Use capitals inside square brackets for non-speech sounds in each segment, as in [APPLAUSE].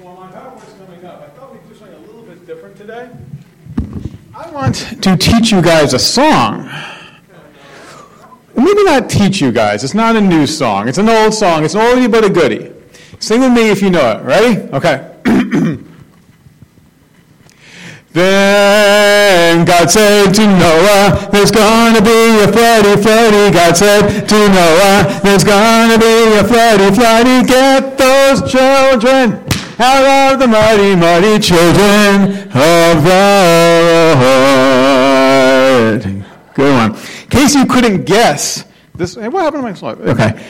Well, my PowerPoint's coming up. I thought we'd do something a little bit different today. I want to teach you guys a song. Maybe not teach you guys. It's not a new song. It's an old song. It's an oldie but a goodie. Sing with me if you know it. Ready? Okay. [CLEARS THROAT] Then God said to Noah, There's gonna be a floody, floody. God said to Noah, There's gonna be a floody, floody. Get those children out of the mighty, mighty children of the Lord. Good one. In case you couldn't guess, this, hey, what happened to my slide? Okay.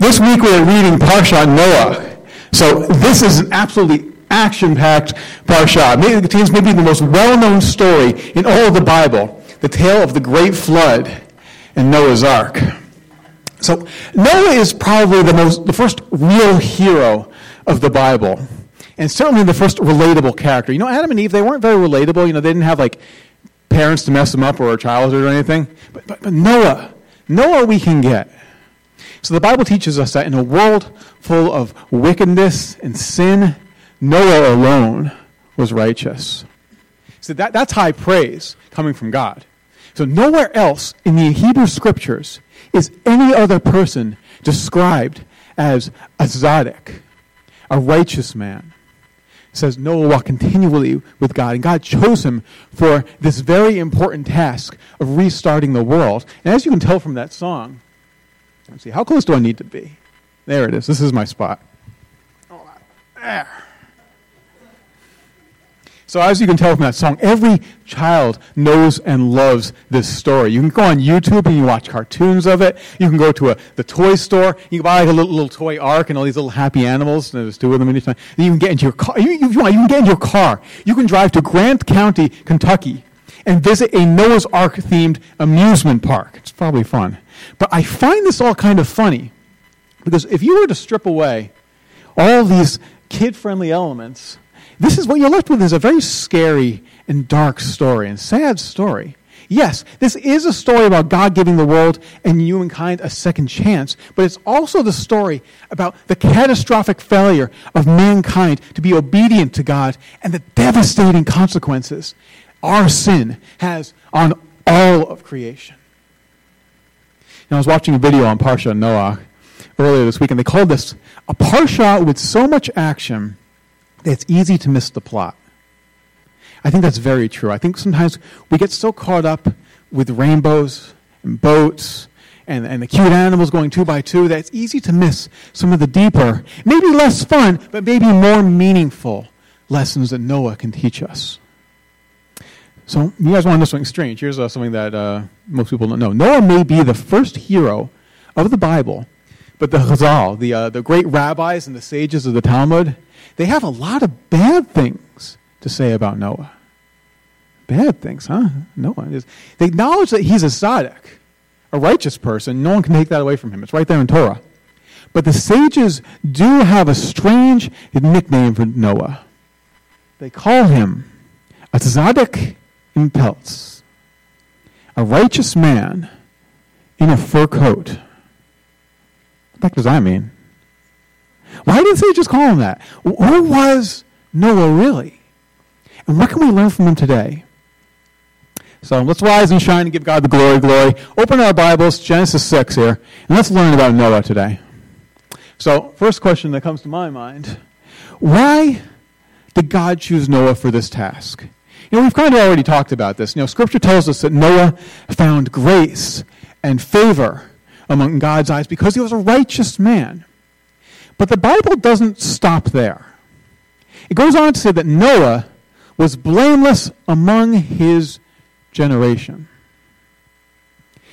This week we are reading Parshat Noah. So this is an absolutely action-packed parsha. It contains maybe the most well-known story in all of the Bible, the tale of the great flood and Noah's Ark. So Noah is probably the most, the first real hero of the Bible, and certainly the first relatable character. You know, Adam and Eve, they weren't very relatable. You know, they didn't have like parents to mess them up or a childhood or anything. But, but, but Noah, Noah we can get. So the Bible teaches us that in a world full of wickedness and sin Noah alone was righteous. So that, that's high praise coming from God. So nowhere else in the Hebrew scriptures is any other person described as a tzaddik, a righteous man. It says Noah walked continually with God, and God chose him for this very important task of restarting the world. And as you can tell from that song, let's see, how close do I need to be? There it is. This is my spot. Oh, there. So, as you can tell from that song, every child knows and loves this story. You can go on YouTube and you watch cartoons of it. You can go to a, the toy store. You can buy like a little, little toy ark and all these little happy animals. And there's two of them anytime. You can get into your car. You, you, you can get into your car. You can drive to Grant County, Kentucky, and visit a Noah's Ark themed amusement park. It's probably fun. But I find this all kind of funny because if you were to strip away all these kid friendly elements, this is what you're left with is a very scary and dark story and sad story. Yes, this is a story about God giving the world and humankind a second chance, but it's also the story about the catastrophic failure of mankind to be obedient to God and the devastating consequences our sin has on all of creation. Now, I was watching a video on Parsha Noah earlier this week, and they called this a Parsha with so much action it's easy to miss the plot. I think that's very true. I think sometimes we get so caught up with rainbows and boats and, and the cute animals going two by two that it's easy to miss some of the deeper, maybe less fun, but maybe more meaningful lessons that Noah can teach us. So, you guys want to know something strange? Here's uh, something that uh, most people don't know. Noah may be the first hero of the Bible, but the Chazal, the, uh, the great rabbis and the sages of the Talmud, they have a lot of bad things to say about Noah. Bad things, huh? Noah is. They acknowledge that he's a tzaddik, a righteous person. No one can take that away from him. It's right there in Torah. But the sages do have a strange nickname for Noah. They call him a tzaddik in peltz, a righteous man in a fur coat. What the heck does that mean? Why didn't they just call him that? Who was Noah really? And what can we learn from him today? So let's rise and shine and give God the glory, glory. Open our Bibles, Genesis 6 here, and let's learn about Noah today. So, first question that comes to my mind why did God choose Noah for this task? You know, we've kind of already talked about this. You know, Scripture tells us that Noah found grace and favor among God's eyes because he was a righteous man. But the Bible doesn't stop there. It goes on to say that Noah was blameless among his generation.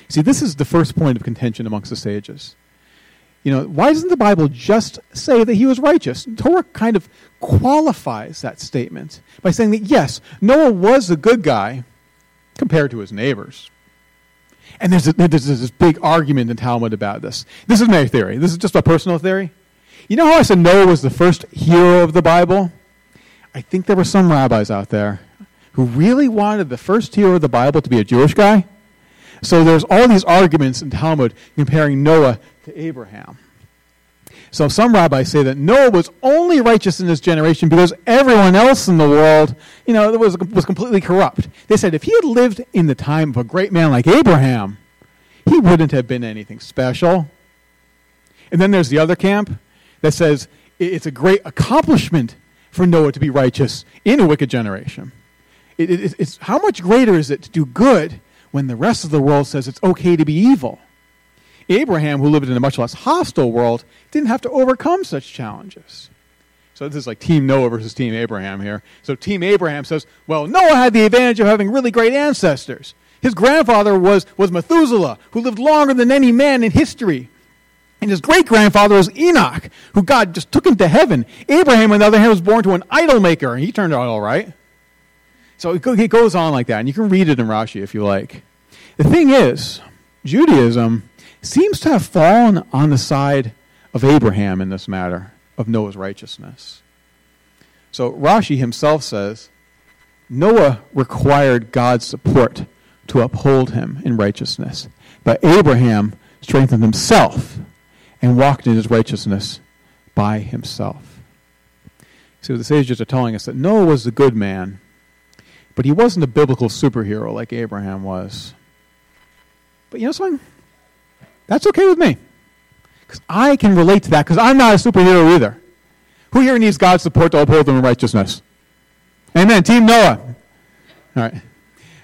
See, this is the first point of contention amongst the sages. You know, why doesn't the Bible just say that he was righteous? Torah kind of qualifies that statement by saying that, yes, Noah was a good guy compared to his neighbors. And there's, a, there's this big argument in Talmud about this. This is my theory. This is just a personal theory. You know how I said Noah was the first hero of the Bible? I think there were some rabbis out there who really wanted the first hero of the Bible to be a Jewish guy. So there's all these arguments in Talmud comparing Noah to Abraham. So some rabbis say that Noah was only righteous in this generation because everyone else in the world, you know, was, was completely corrupt. They said if he had lived in the time of a great man like Abraham, he wouldn't have been anything special. And then there's the other camp that says it's a great accomplishment for Noah to be righteous in a wicked generation. It, it, it's, how much greater is it to do good when the rest of the world says it's okay to be evil? Abraham, who lived in a much less hostile world, didn't have to overcome such challenges. So this is like Team Noah versus Team Abraham here. So Team Abraham says, well, Noah had the advantage of having really great ancestors. His grandfather was, was Methuselah, who lived longer than any man in history. And his great grandfather was Enoch, who God just took him to heaven. Abraham, on the other hand, was born to an idol maker, and he turned out all right. So it goes on like that, and you can read it in Rashi if you like. The thing is, Judaism seems to have fallen on the side of Abraham in this matter of Noah's righteousness. So Rashi himself says Noah required God's support to uphold him in righteousness, but Abraham strengthened himself and walked in his righteousness by himself. So the sages are telling us that Noah was a good man, but he wasn't a biblical superhero like Abraham was. But you know something? That's okay with me. Because I can relate to that because I'm not a superhero either. Who here needs God's support to uphold them in righteousness? Amen. Team Noah. All right.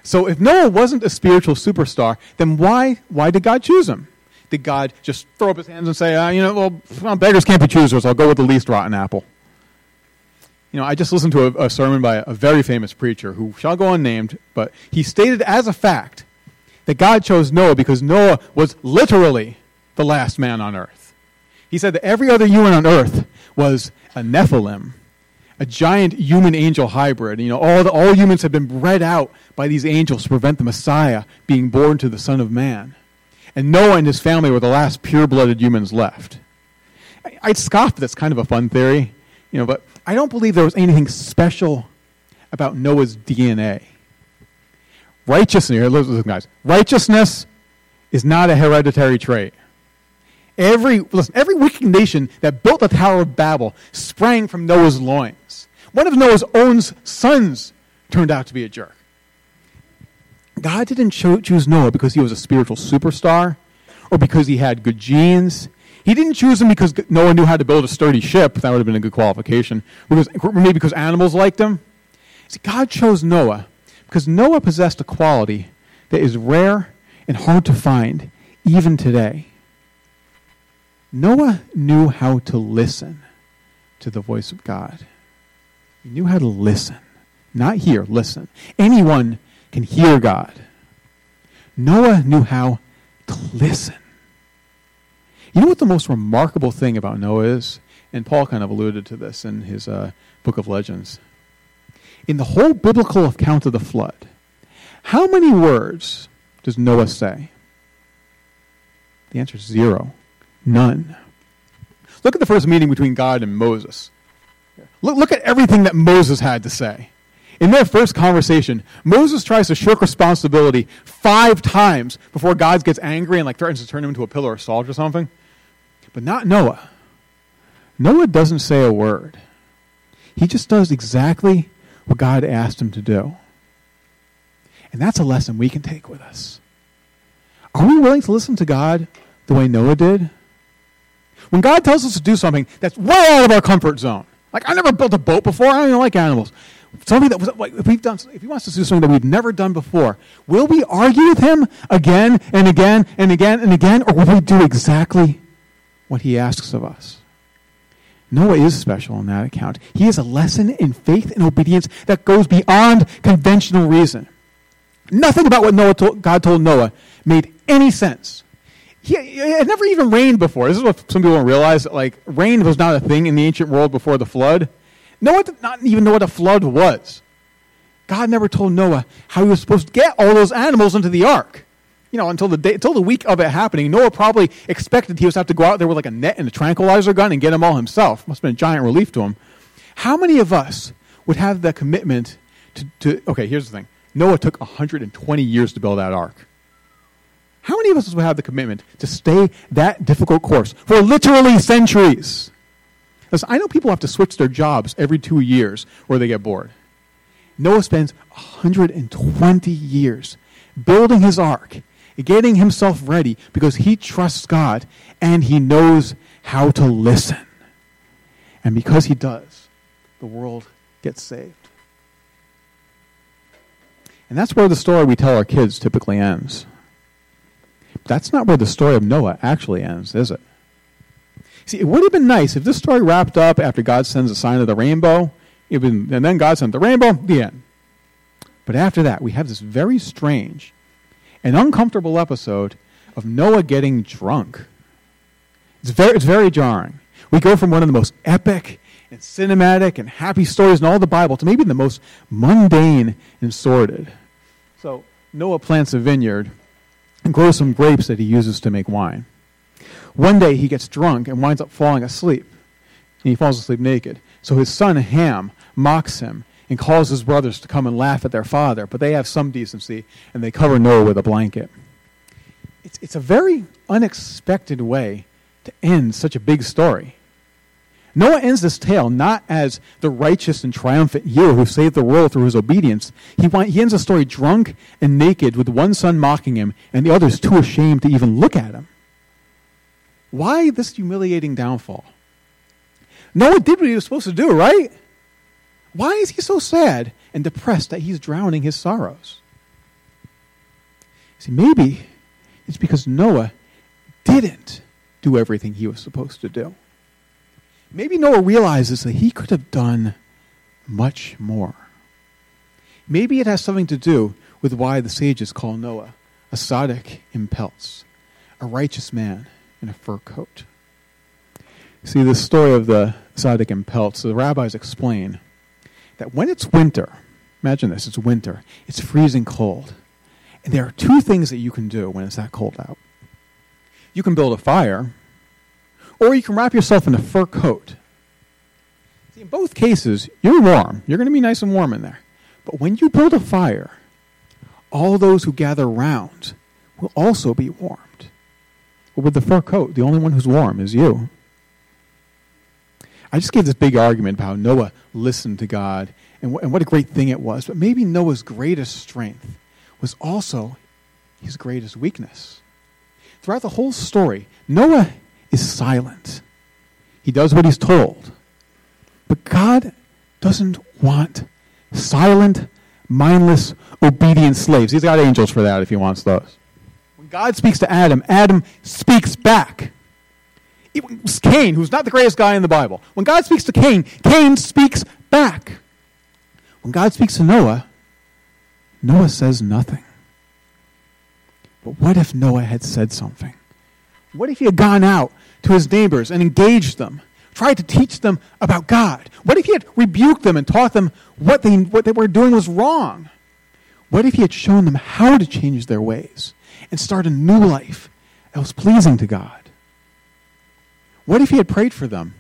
So if Noah wasn't a spiritual superstar, then why, why did God choose him? Did God just throw up his hands and say, uh, you know, well, beggars can't be choosers. I'll go with the least rotten apple. You know, I just listened to a, a sermon by a very famous preacher who shall go unnamed, but he stated as a fact that God chose Noah because Noah was literally the last man on earth. He said that every other human on earth was a Nephilim, a giant human angel hybrid. You know, all, the, all humans have been bred out by these angels to prevent the Messiah being born to the Son of Man. And Noah and his family were the last pure blooded humans left. I, I'd scoff that's kind of a fun theory, you know, but I don't believe there was anything special about Noah's DNA. Righteousness, here, listen, guys. Righteousness is not a hereditary trait. Every, listen, every wicked nation that built the Tower of Babel sprang from Noah's loins. One of Noah's own sons turned out to be a jerk. God didn't cho- choose Noah because he was a spiritual superstar or because he had good genes. He didn't choose him because Noah knew how to build a sturdy ship. That would have been a good qualification. Because, maybe because animals liked him. See, God chose Noah because Noah possessed a quality that is rare and hard to find even today. Noah knew how to listen to the voice of God. He knew how to listen. Not hear, listen. Anyone can hear God. Noah knew how to listen. You know what the most remarkable thing about Noah is? And Paul kind of alluded to this in his uh, book of Legends in the whole biblical account of the flood, how many words does Noah say? The answer is zero. None. Look at the first meeting between God and Moses. Look, look at everything that Moses had to say. In their first conversation, Moses tries to shirk responsibility five times before God gets angry and like threatens to turn him into a pillar of salt or something. But not Noah. Noah doesn't say a word. He just does exactly what God asked him to do. And that's a lesson we can take with us. Are we willing to listen to God the way Noah did? When God tells us to do something that's way out of our comfort zone, like I never built a boat before, I don't even like animals. Something that was like if we've done if he wants us to do something that we've never done before, will we argue with him again and again and again and again, or will we do exactly what he asks of us? Noah is special on that account. He is a lesson in faith and obedience that goes beyond conventional reason. Nothing about what Noah told, God told Noah made any sense. He, it had never even rained before. This is what some people don't realize. Like, rain was not a thing in the ancient world before the flood. Noah did not even know what a flood was. God never told Noah how he was supposed to get all those animals into the ark you know, until the day, until the week of it happening, Noah probably expected he was have to go out there with like a net and a tranquilizer gun and get them all himself. Must have been a giant relief to him. How many of us would have the commitment to, to okay, here's the thing. Noah took 120 years to build that ark. How many of us would have the commitment to stay that difficult course for literally centuries? Listen, I know people have to switch their jobs every two years or they get bored. Noah spends 120 years building his ark, getting himself ready because he trusts God and he knows how to listen. And because he does, the world gets saved. And that's where the story we tell our kids typically ends. That's not where the story of Noah actually ends, is it? See, it would have been nice if this story wrapped up after God sends a sign of the rainbow, been, and then God sent the rainbow, the end. But after that, we have this very strange and uncomfortable episode of Noah getting drunk. It's very, it's very jarring. We go from one of the most epic and cinematic and happy stories in all the Bible to maybe the most mundane and sordid. So, Noah plants a vineyard and grows some grapes that he uses to make wine. One day he gets drunk and winds up falling asleep. And he falls asleep naked. So his son Ham mocks him and calls his brothers to come and laugh at their father, but they have some decency and they cover Noah with a blanket. It's, it's a very unexpected way to end such a big story. Noah ends this tale not as the righteous and triumphant hero who saved the world through his obedience. He, he ends the story drunk and naked with one son mocking him and the others too ashamed to even look at him. Why this humiliating downfall? Noah did what he was supposed to do, right? Why is he so sad and depressed that he's drowning his sorrows? See, maybe it's because Noah didn't do everything he was supposed to do. Maybe Noah realizes that he could have done much more. Maybe it has something to do with why the sages call Noah a tzaddik in peltz, a righteous man in a fur coat. See, the story of the tzaddik in peltz, the rabbis explain that when it's winter, imagine this, it's winter, it's freezing cold, and there are two things that you can do when it's that cold out. You can build a fire, or you can wrap yourself in a fur coat. See, in both cases, you're warm. You're going to be nice and warm in there. But when you build a fire, all those who gather round will also be warmed. But with the fur coat, the only one who's warm is you. I just gave this big argument about how Noah listened to God and, wh- and what a great thing it was. But maybe Noah's greatest strength was also his greatest weakness. Throughout the whole story, Noah is silent. He does what he's told. But God doesn't want silent, mindless, obedient slaves. He's got angels for that if he wants those. When God speaks to Adam, Adam speaks back. It was Cain, who's not the greatest guy in the Bible. When God speaks to Cain, Cain speaks back. When God speaks to Noah, Noah says nothing. But what if Noah had said something? What if he had gone out to his neighbors and engaged them, tried to teach them about God? What if he had rebuked them and taught them what they, what they were doing was wrong? What if he had shown them how to change their ways and start a new life that was pleasing to God? What if he had prayed for them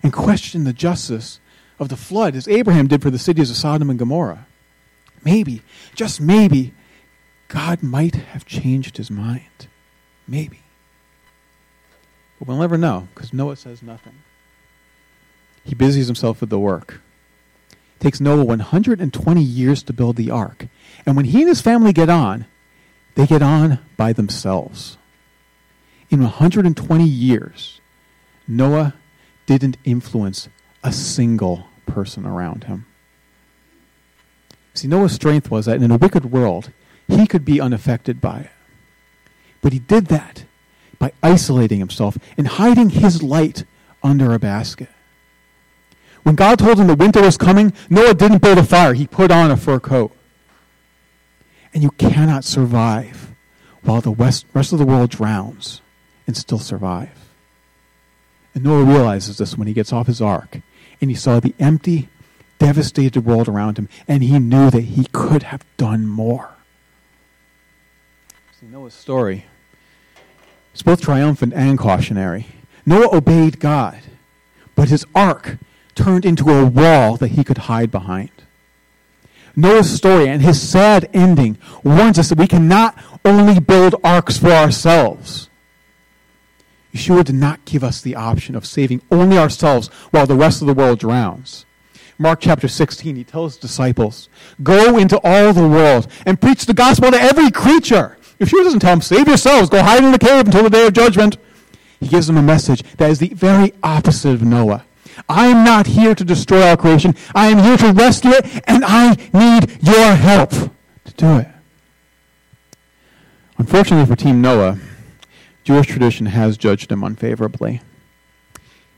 and questioned the justice of the flood as Abraham did for the cities of Sodom and Gomorrah? Maybe, just maybe, God might have changed his mind. Maybe. But we'll never know because Noah says nothing. He busies himself with the work. It takes Noah 120 years to build the ark. And when he and his family get on, they get on by themselves. In 120 years, Noah didn't influence a single person around him. See, Noah's strength was that in a wicked world, he could be unaffected by it. But he did that by isolating himself and hiding his light under a basket. When God told him the winter was coming, Noah didn't build a fire, he put on a fur coat. And you cannot survive while the rest, of the world drowns and still survive. And Noah realizes this when he gets off his ark and he saw the empty, devastated world around him, and he knew that he could have done more. See, Noah's story it's both triumphant and cautionary. Noah obeyed God, but his ark turned into a wall that he could hide behind. Noah's story and his sad ending warns us that we cannot only build arks for ourselves. Yeshua did not give us the option of saving only ourselves while the rest of the world drowns. Mark chapter 16, he tells his disciples, Go into all the world and preach the gospel to every creature. Yeshua doesn't tell them, Save yourselves, go hide in the cave until the day of judgment. He gives them a message that is the very opposite of Noah. I am not here to destroy our creation. I am here to rescue it, and I need your help to do it. Unfortunately for Team Noah, Jewish tradition has judged him unfavorably.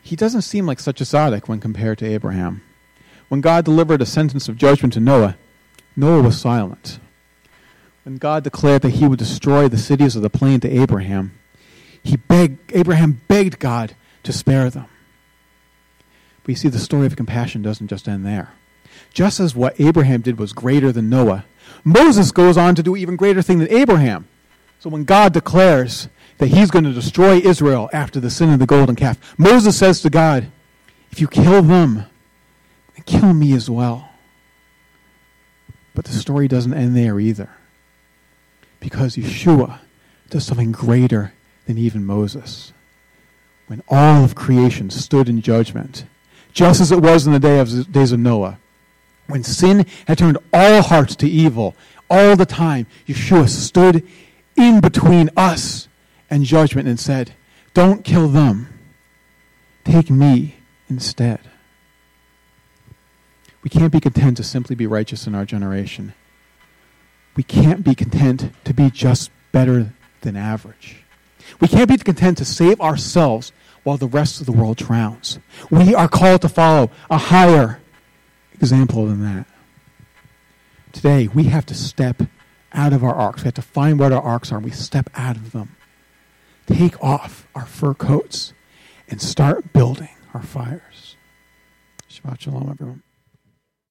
He doesn't seem like such a tzaddik when compared to Abraham. When God delivered a sentence of judgment to Noah, Noah was silent. When God declared that he would destroy the cities of the plain to Abraham, he begged, Abraham begged God to spare them. But you see, the story of compassion doesn't just end there. Just as what Abraham did was greater than Noah, Moses goes on to do even greater thing than Abraham. So when God declares that he's going to destroy Israel after the sin of the golden calf, Moses says to God, If you kill them, then kill me as well. But the story doesn't end there either. Because Yeshua does something greater than even Moses. When all of creation stood in judgment, just as it was in the day of, days of Noah, when sin had turned all hearts to evil all the time, Yeshua stood in between us and judgment and said, Don't kill them. Take me instead. We can't be content to simply be righteous in our generation. We can't be content to be just better than average. We can't be content to save ourselves while the rest of the world drowns. We are called to follow a higher example than that. Today, we have to step out of our arks. We have to find what our arks are, and we step out of them. Take off our fur coats and start building our fires. Shabbat Shalom, everyone.